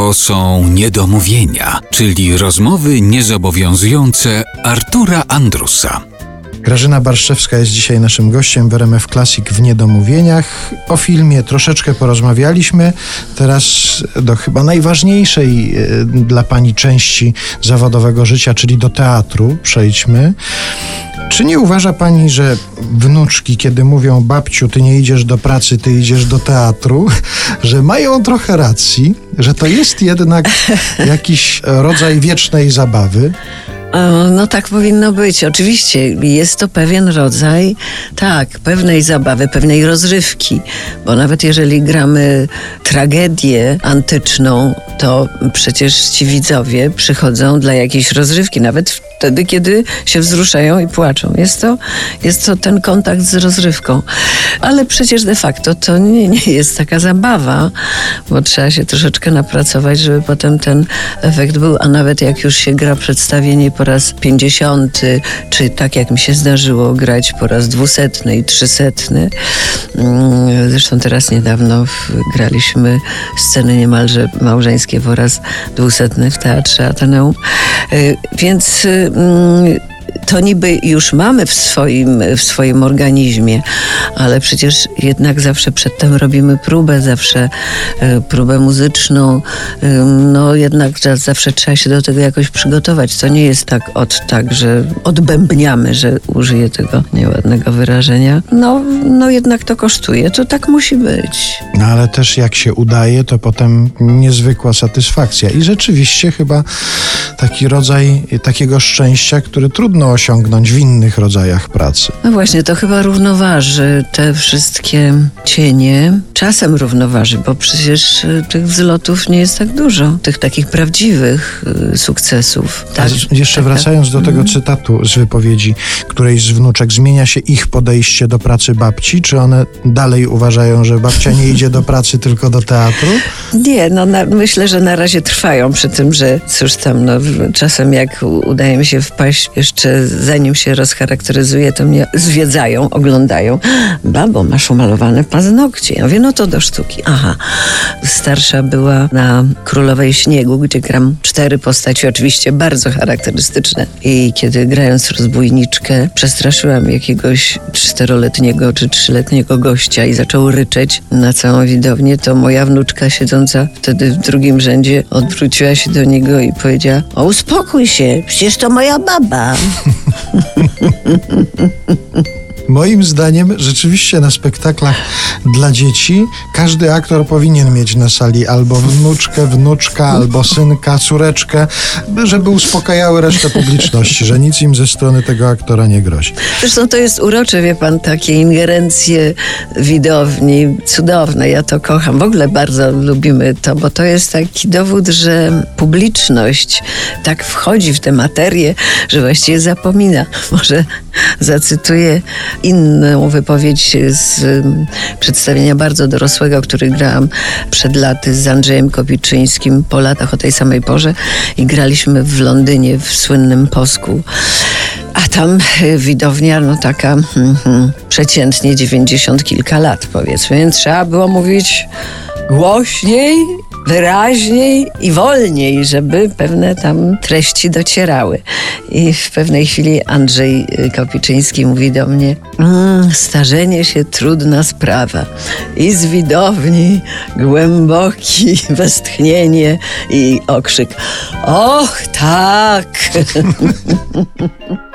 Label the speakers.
Speaker 1: To są niedomówienia, czyli rozmowy niezobowiązujące Artura Andrusa.
Speaker 2: Grażyna Barszczewska jest dzisiaj naszym gościem w RMF Classic w Niedomówieniach. O filmie troszeczkę porozmawialiśmy. Teraz do chyba najważniejszej e, dla Pani części zawodowego życia, czyli do teatru przejdźmy. Czy nie uważa Pani, że wnuczki, kiedy mówią babciu, ty nie idziesz do pracy, ty idziesz do teatru, że mają trochę racji, że to jest jednak jakiś rodzaj wiecznej zabawy?
Speaker 3: No tak powinno być. Oczywiście jest to pewien rodzaj, tak, pewnej zabawy, pewnej rozrywki, bo nawet jeżeli gramy tragedię antyczną, to przecież ci widzowie przychodzą dla jakiejś rozrywki, nawet wtedy, kiedy się wzruszają i płaczą. Jest to, jest to ten kontakt z rozrywką. Ale przecież de facto to nie, nie jest taka zabawa, bo trzeba się troszeczkę napracować, żeby potem ten efekt był, a nawet jak już się gra przedstawienie po raz pięćdziesiąty, czy tak jak mi się zdarzyło grać po raz dwusetny i trzysetny. Mm, zresztą teraz niedawno graliśmy sceny niemalże małżeńskie po raz dwusetny w Teatrze Ateneum. Y, więc mm, to niby już mamy w swoim, w swoim organizmie, ale przecież jednak zawsze przedtem robimy próbę, zawsze e, próbę muzyczną, no jednak zawsze trzeba się do tego jakoś przygotować. To nie jest tak od tak, że odbębniamy, że użyję tego nieładnego wyrażenia. No, no jednak to kosztuje, to tak musi być.
Speaker 2: No ale też jak się udaje, to potem niezwykła satysfakcja. I rzeczywiście chyba taki rodzaj takiego szczęścia, który trudno osiągnąć w innych rodzajach pracy.
Speaker 3: No właśnie, to chyba równoważy te wszystkie cienie. Czasem równoważy, bo przecież y, tych wzlotów nie jest tak dużo, tych takich prawdziwych y, sukcesów.
Speaker 2: Tak, jeszcze taka. wracając do tego mhm. cytatu z wypowiedzi którejś z wnuczek, zmienia się ich podejście do pracy babci? Czy one dalej uważają, że babcia nie idzie do pracy, tylko do teatru?
Speaker 3: Nie, no na, myślę, że na razie trwają przy tym, że cóż tam, no czasem jak udaje mi się wpaść jeszcze zanim się rozcharakteryzuje, to mnie zwiedzają, oglądają. Babo, masz umalowane paznokcie. Ja mówię, no to do sztuki. Aha. Starsza była na Królowej Śniegu, gdzie gram cztery postaci, oczywiście bardzo charakterystyczne. I kiedy grając rozbójniczkę, przestraszyłam jakiegoś czteroletniego czy trzyletniego gościa i zaczął ryczeć na całą widownię, to moja wnuczka siedząca wtedy w drugim rzędzie odwróciła się do niego i powiedziała, o uspokój się, przecież to moja baba.
Speaker 2: Moim zdaniem rzeczywiście na spektaklach dla dzieci każdy aktor powinien mieć na sali albo wnuczkę, wnuczka, albo synka, córeczkę, żeby uspokajały resztę publiczności, że nic im ze strony tego aktora nie grozi.
Speaker 3: Zresztą to jest urocze, wie pan, takie ingerencje widowni, cudowne, ja to kocham. W ogóle bardzo lubimy to, bo to jest taki dowód, że publiczność tak wchodzi w tę materię, że właściwie zapomina. Może zacytuję inną wypowiedź z przedstawienia bardzo dorosłego, który grałam przed laty z Andrzejem Kopiczyńskim po latach o tej samej porze i graliśmy w Londynie w słynnym Posku. A tam e, widownia, no taka hmm, hmm, przeciętnie dziewięćdziesiąt kilka lat powiedzmy, więc trzeba było mówić głośniej wyraźniej i wolniej, żeby pewne tam treści docierały. I w pewnej chwili Andrzej Kopiczyński mówi do mnie: mmm, Starzenie się trudna sprawa. I z widowni głęboki westchnienie i okrzyk: Och, tak!